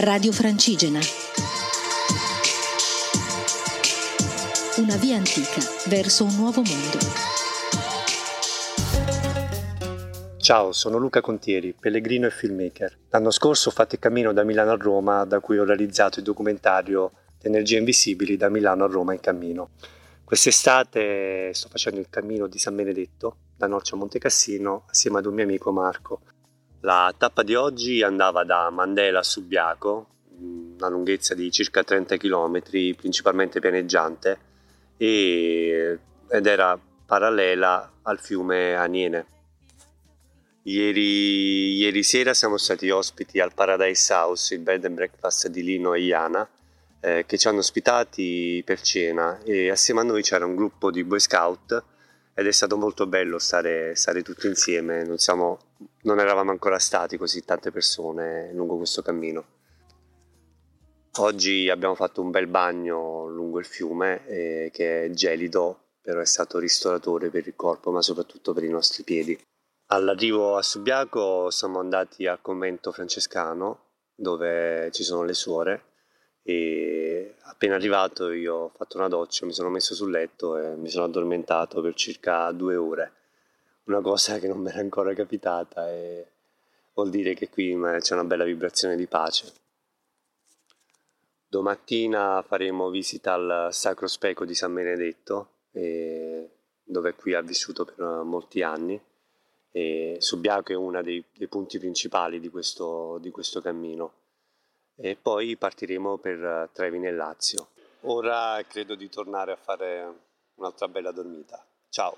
Radio Francigena. Una via antica verso un nuovo mondo. Ciao, sono Luca Contieri, pellegrino e filmmaker. L'anno scorso ho fatto il cammino da Milano a Roma, da cui ho realizzato il documentario Energie Invisibili da Milano a Roma in cammino. Quest'estate sto facendo il cammino di San Benedetto, da Norcia a Monte Cassino, assieme ad un mio amico Marco. La tappa di oggi andava da Mandela a Subiaco, una lunghezza di circa 30 km, principalmente pianeggiante, e, ed era parallela al fiume Aniene. Ieri, ieri, sera siamo stati ospiti al Paradise House, il bed and breakfast di Lino e Iana, eh, che ci hanno ospitati per cena e assieme a noi c'era un gruppo di Boy Scout ed è stato molto bello stare, stare tutti insieme, non, siamo, non eravamo ancora stati così tante persone lungo questo cammino. Oggi abbiamo fatto un bel bagno lungo il fiume eh, che è gelido, però è stato ristoratore per il corpo, ma soprattutto per i nostri piedi. All'arrivo a Subiaco siamo andati al convento francescano dove ci sono le suore e appena arrivato io ho fatto una doccia, mi sono messo sul letto e mi sono addormentato per circa due ore, una cosa che non mi era ancora capitata e vuol dire che qui c'è una bella vibrazione di pace. Domattina faremo visita al Sacro Speco di San Benedetto, dove qui ha vissuto per molti anni. E Subiaco è uno dei, dei punti principali di questo, di questo cammino e poi partiremo per eh, Trevi nel Lazio. Ora credo di tornare a fare un'altra bella dormita. Ciao!